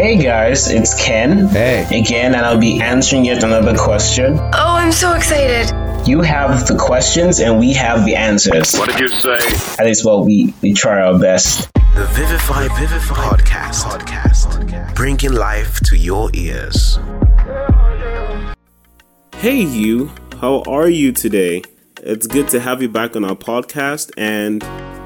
Hey guys, it's Ken. Hey. Again, and I'll be answering yet another question. Oh, I'm so excited. You have the questions and we have the answers. What did you say? At least, well, we, we try our best. The Vivify Vivify podcast. podcast. Bringing life to your ears. Hey, you. How are you today? It's good to have you back on our podcast, and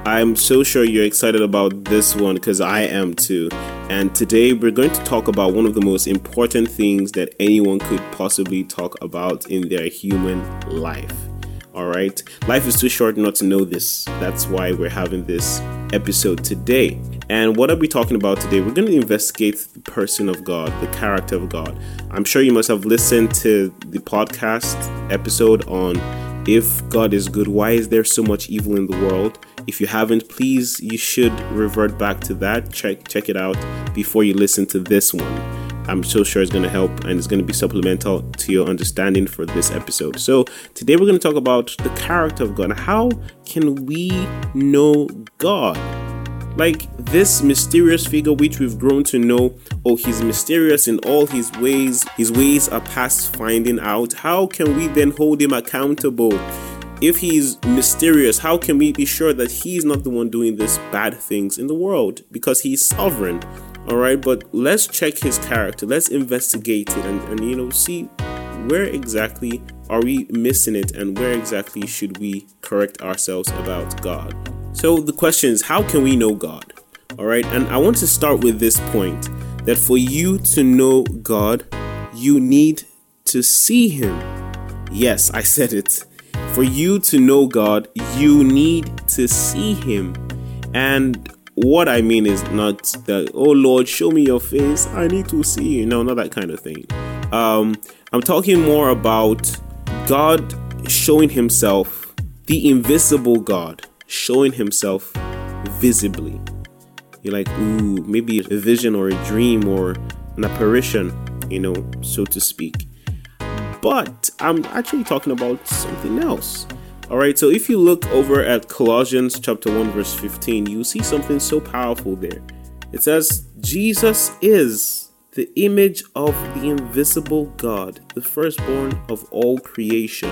I'm so sure you're excited about this one because I am too. And today we're going to talk about one of the most important things that anyone could possibly talk about in their human life. All right, life is too short not to know this. That's why we're having this episode today. And what are we talking about today? We're going to investigate the person of God, the character of God. I'm sure you must have listened to the podcast episode on if God is good, why is there so much evil in the world? If you haven't, please you should revert back to that. Check check it out before you listen to this one. I'm so sure it's going to help and it's going to be supplemental to your understanding for this episode. So, today we're going to talk about the character of God. How can we know God? Like this mysterious figure which we've grown to know, oh, he's mysterious in all his ways, his ways are past finding out. How can we then hold him accountable? If he's mysterious, how can we be sure that he's not the one doing these bad things in the world? Because he's sovereign. All right, but let's check his character, let's investigate it and, and you know, see where exactly are we missing it and where exactly should we correct ourselves about God. So the question is, how can we know God? All right, and I want to start with this point that for you to know God, you need to see Him. Yes, I said it. For you to know God, you need to see Him. And what I mean is not that, oh Lord, show me your face. I need to see you. No, not that kind of thing. Um, I'm talking more about God showing Himself, the invisible God showing himself visibly. You're like, ooh, maybe a vision or a dream or an apparition, you know, so to speak. But I'm actually talking about something else. All right, so if you look over at Colossians chapter 1 verse 15, you see something so powerful there. It says, "Jesus is the image of the invisible God, the firstborn of all creation."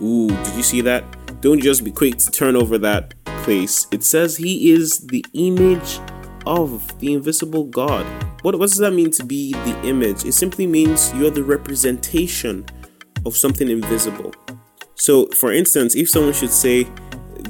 Ooh, did you see that? Don't just be quick to turn over that place. It says he is the image of the invisible God. What, what does that mean to be the image? It simply means you're the representation of something invisible. So, for instance, if someone should say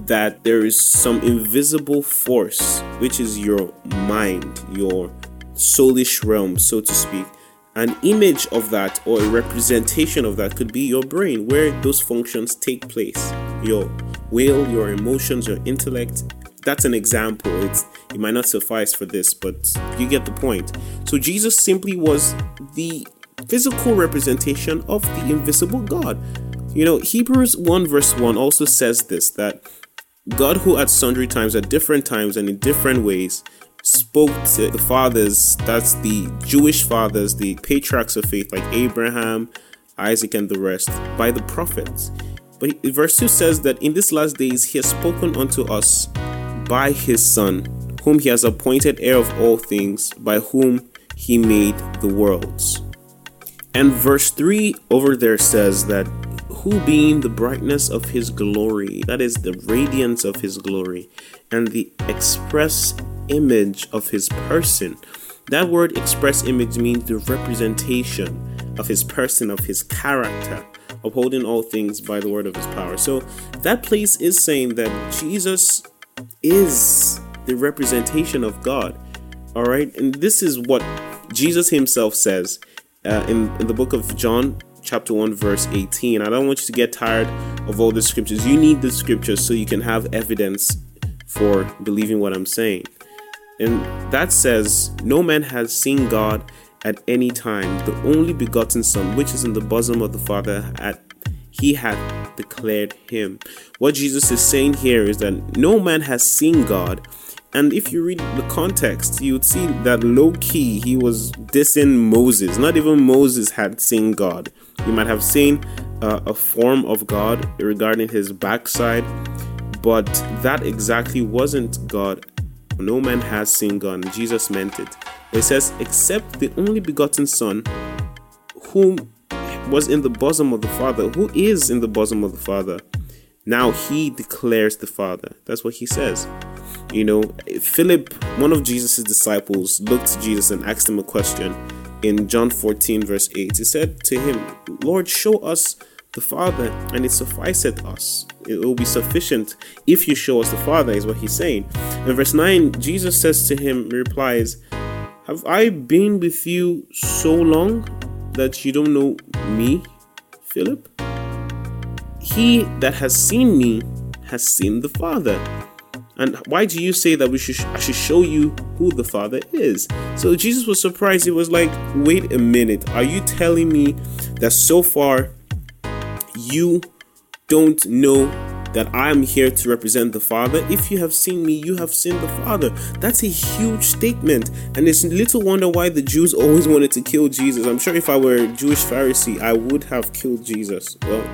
that there is some invisible force, which is your mind, your soulish realm, so to speak, an image of that or a representation of that could be your brain, where those functions take place. Your will, your emotions, your intellect. That's an example. It's it might not suffice for this, but you get the point. So Jesus simply was the physical representation of the invisible God. You know, Hebrews 1 verse 1 also says this that God who at sundry times at different times and in different ways spoke to the fathers, that's the Jewish fathers, the patriarchs of faith like Abraham, Isaac, and the rest, by the prophets. But verse 2 says that in these last days he has spoken unto us by his Son, whom he has appointed heir of all things, by whom he made the worlds. And verse 3 over there says that who being the brightness of his glory, that is the radiance of his glory, and the express image of his person. That word express image means the representation of his person, of his character, upholding all things by the word of his power. So that place is saying that Jesus is the representation of God. All right, and this is what Jesus himself says uh, in, in the book of John, chapter 1 verse 18 i don't want you to get tired of all the scriptures you need the scriptures so you can have evidence for believing what i'm saying and that says, No man has seen God at any time. The only begotten Son, which is in the bosom of the Father, at he hath declared him. What Jesus is saying here is that no man has seen God. And if you read the context, you would see that low key he was dissing Moses. Not even Moses had seen God. He might have seen uh, a form of God regarding his backside, but that exactly wasn't God no man has seen God. Jesus meant it. It says, except the only begotten Son, whom was in the bosom of the Father, who is in the bosom of the Father. Now he declares the Father. That's what he says. You know, Philip, one of Jesus' disciples, looked to Jesus and asked him a question in John 14, verse 8. He said to him, Lord, show us the Father, and it sufficeth us. It will be sufficient if you show us the Father, is what he's saying. In verse 9, Jesus says to him, replies, Have I been with you so long that you don't know me, Philip? He that has seen me has seen the Father. And why do you say that we should I should show you who the Father is? So Jesus was surprised. He was like, "Wait a minute. Are you telling me that so far you don't know that I'm here to represent the Father. If you have seen me, you have seen the Father. That's a huge statement. And it's little wonder why the Jews always wanted to kill Jesus. I'm sure if I were a Jewish Pharisee, I would have killed Jesus. Well,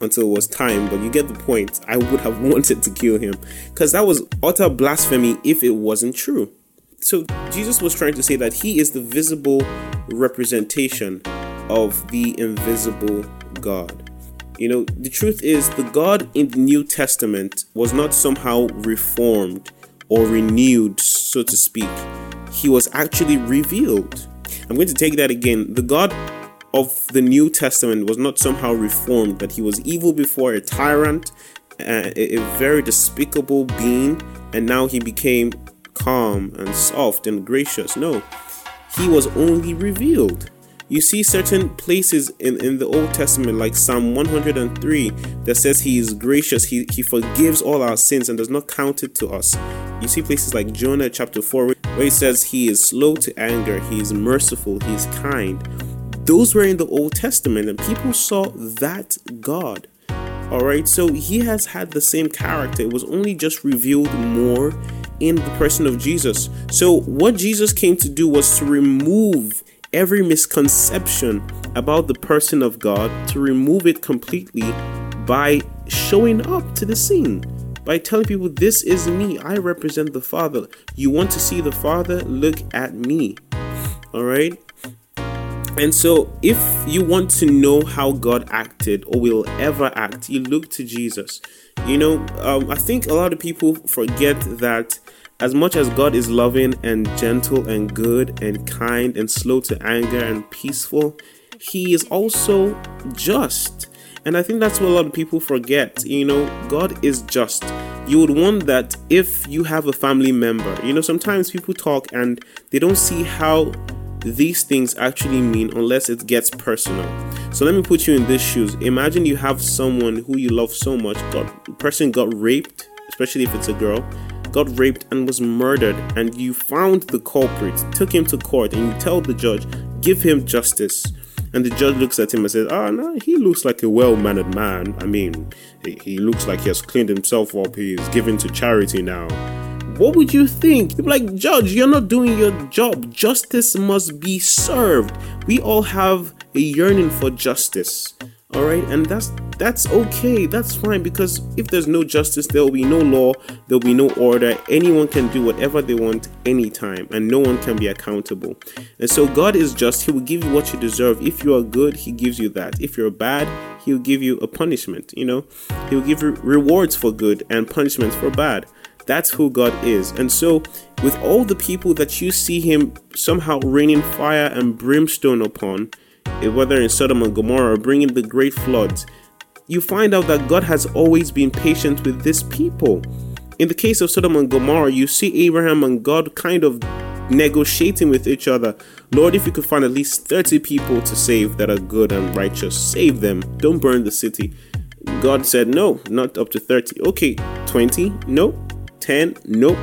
until it was time, but you get the point. I would have wanted to kill him because that was utter blasphemy if it wasn't true. So Jesus was trying to say that he is the visible representation of the invisible God. You know, the truth is, the God in the New Testament was not somehow reformed or renewed, so to speak. He was actually revealed. I'm going to take that again. The God of the New Testament was not somehow reformed, that he was evil before, a tyrant, a, a very despicable being, and now he became calm and soft and gracious. No, he was only revealed. You see certain places in, in the Old Testament, like Psalm 103, that says He is gracious, he, he forgives all our sins and does not count it to us. You see places like Jonah chapter 4, where He says He is slow to anger, He is merciful, He is kind. Those were in the Old Testament, and people saw that God. Alright, so He has had the same character, it was only just revealed more in the person of Jesus. So, what Jesus came to do was to remove every misconception about the person of God, to remove it completely by showing up to the scene. By telling people, This is me, I represent the Father. You want to see the Father? Look at me. All right? And so, if you want to know how God acted or will ever act, you look to Jesus. You know, um, I think a lot of people forget that as much as God is loving and gentle and good and kind and slow to anger and peaceful, He is also just. And I think that's what a lot of people forget. You know, God is just. You would want that if you have a family member. You know, sometimes people talk and they don't see how these things actually mean unless it gets personal. So let me put you in these shoes. Imagine you have someone who you love so much, got person got raped, especially if it's a girl got raped and was murdered, and you found the culprit, took him to court, and you tell the judge, give him justice. And the judge looks at him and says, Oh, no, he looks like a well mannered man. I mean, he, looks like he has cleaned himself up. He is given to charity now. What would you think? They'd be like, Judge, you're not doing your job. Justice must be served. We all have a yearning for justice all right and that's that's okay that's fine because if there's no justice there will be no law there'll be no order. Anyone can do whatever they want anytime and no one can be accountable. And so god is just he will give you what you deserve. If you are good he gives you that. If you're bad he'll give you a punishment you know? He'll give you rewards for good and punishments for bad. That's who God is. And so, with all the people that you see Him somehow raining fire and brimstone upon, eh, whether in Sodom and Gomorrah or bringing the great floods, you find out that God has always been patient with this people. In the case of Sodom and Gomorrah, you see Abraham and God kind of negotiating with each other. Lord, if you could find at least 30 people to save that are good and righteous, save them. Don't burn the city. God said, No, not up to 30. Okay, 20? Nope. 10? Nope.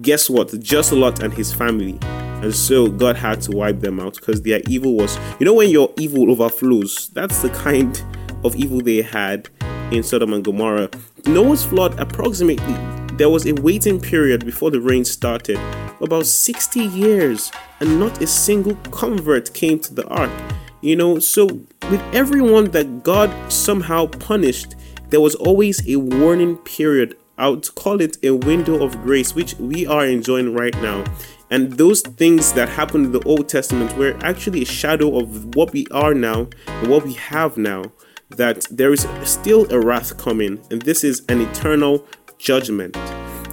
Guess what? Just lot and his family and so God had to wipe them out because their evil was, you know, when your evil overflows, that's the kind of evil they had in Sodom and Gomorrah. Noah's flood, approximately, there was a waiting period before the rain started, about 60 years, and not a single convert came to the ark. You know, so with everyone that God somehow punished, there was always a warning period. I would call it a window of grace, which we are enjoying right now And those things that happened in the Old Testament were actually a shadow of what we are now and what we have now. That there is still a wrath coming, and this is an eternal judgment.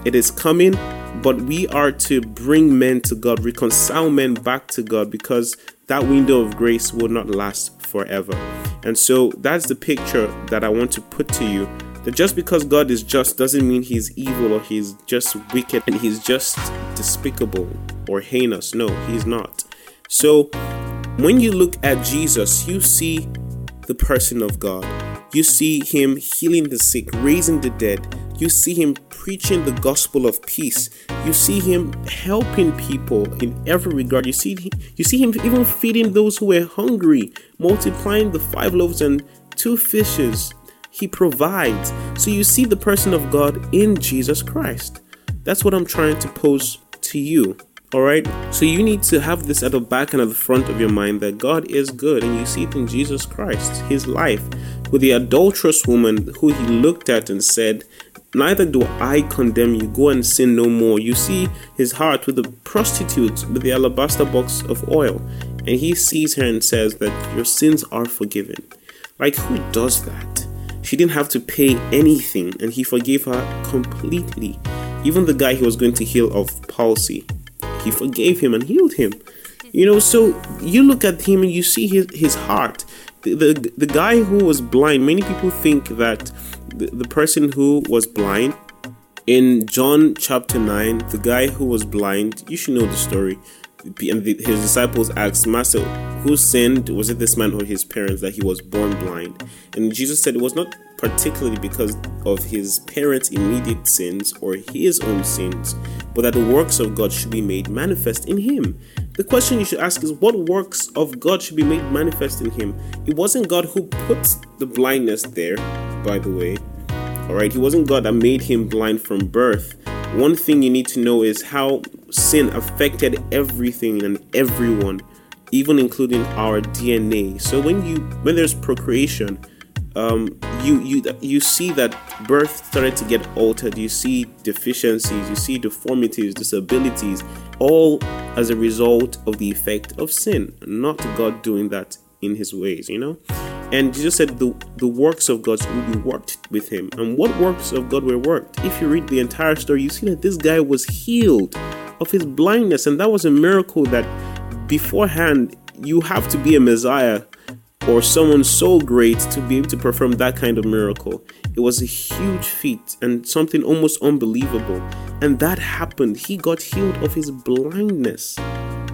It is coming, but we are to bring men to God, reconcile men back to God, because that window of grace will not last forever. And so that's the picture that I want to put to you that just because God is just doesn't mean he's evil or he's just wicked and he's just despicable or heinous. No, he's not. So when you look at Jesus, you see the person of God. You see him healing the sick, raising the dead. You see him preaching the gospel of peace. You see him helping people in every regard. You see you see him even feeding those who were hungry, multiplying the five loaves and two fishes he provides. So you see the person of God in Jesus Christ. That's what I'm trying to pose to you. All right. So you need to have this at the back and at the front of your mind that God is good, and you see it in Jesus Christ, His life, with the adulterous woman who He looked at and said, Neither do I condemn you. Go and sin no more. You see his heart with the prostitute with the alabaster box of oil, and he sees her and says that your sins are forgiven. Like, who does that? She didn't have to pay anything, and he forgave her completely. Even the guy he was going to heal of palsy, he forgave him and healed him. You know, so you look at him and you see his, his heart. The, the, the guy who was blind, many people think that the, the person who was blind in John chapter 9, the guy who was blind, you should know the story and the, his disciples asked, Master, who sinned? Was it this man or his parents that he was born blind? And Jesus said it was not particularly because of his parents' immediate sins or his own sins, but that the works of God should be made manifest in him. The question you should ask is what works of God should be made manifest in him? It wasn't God who put the blindness there, by the way. Alright, he wasn't God that made him blind from birth one thing you need to know is how sin affected everything and everyone, even including our DNA. So when you when there's procreation, um, you you you see that birth started to get altered. You see deficiencies, you see deformities, disabilities, all as a result of the effect of sin, not God doing that in His ways. You know. And Jesus said the, the works of God will be worked with him. And what works of God were worked? If you read the entire story, you see that this guy was healed of his blindness. And that was a miracle that beforehand you have to be a Messiah or someone so great to be able to perform that kind of miracle. It was a huge feat and something almost unbelievable. And that happened. He got healed of his blindness.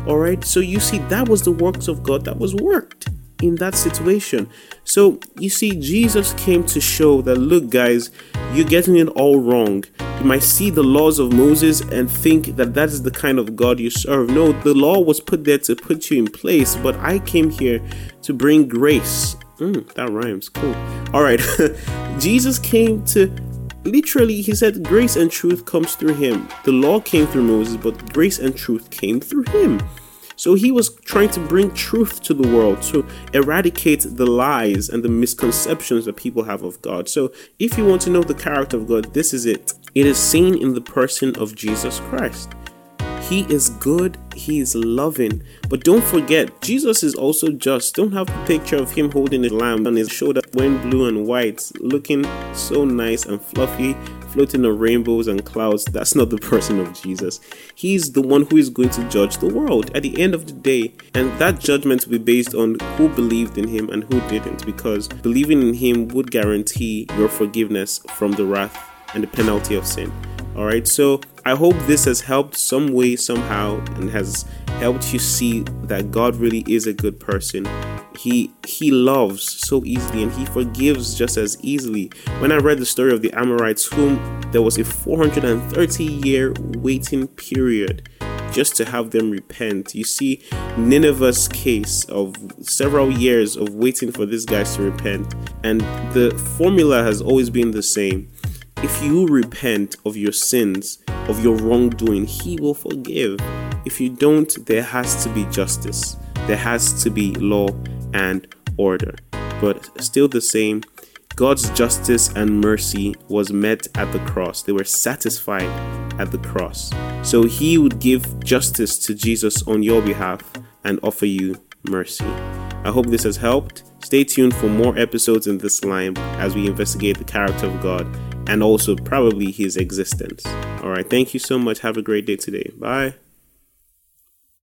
All right. So you see, that was the works of God that was worked in that situation. So you see, Jesus came to show that look, guys, you're getting it all wrong. You might see the laws of Moses and think that that is the kind of God you serve. No, the law was put there to put you in place, but I came here to bring grace. Mm, that rhymes. Cool. All right. Jesus came to literally, he said, grace and truth comes through him. The law came through Moses, but grace and truth came through him. So he was trying to bring truth to the world to eradicate the lies and the misconceptions that people have of God. So if you want to know the character of God, this is it. It is seen in the person of Jesus Christ. He is good, He is loving. But don't forget, Jesus is also just. Don't have the picture of Him holding a lamb on His shoulder, wearing blue and white, looking so nice and fluffy, floating on rainbows and clouds. That's not the person of Jesus. He's the one who is going to judge the world at the end of the day. And that judgment will be based on who believed in Him and who didn't, because believing in Him would guarantee your forgiveness from the wrath and the penalty of sin. All right, so I hope this has helped some way, somehow, and has helped you see that God really is a good person. He he loves so easily and he forgives just as easily. When I read the story of the Amorites, whom there was a 430 year waiting period just to have them repent. You see Nineveh's case of several years of waiting for these guys to repent, and the formula has always been the same if you repent of your sins, of your wrongdoing, He will forgive. If you don't, there has to be justice, there has to be law and order. But still, the same, God's justice and mercy was met at the cross. They were satisfied at the cross. So he would give justice to Jesus on your behalf and offer you mercy. I hope this has helped. Stay tuned for more episodes in this line as we investigate the character of God and also probably his existence. All right, thank you so much. Have a great day today. Bye.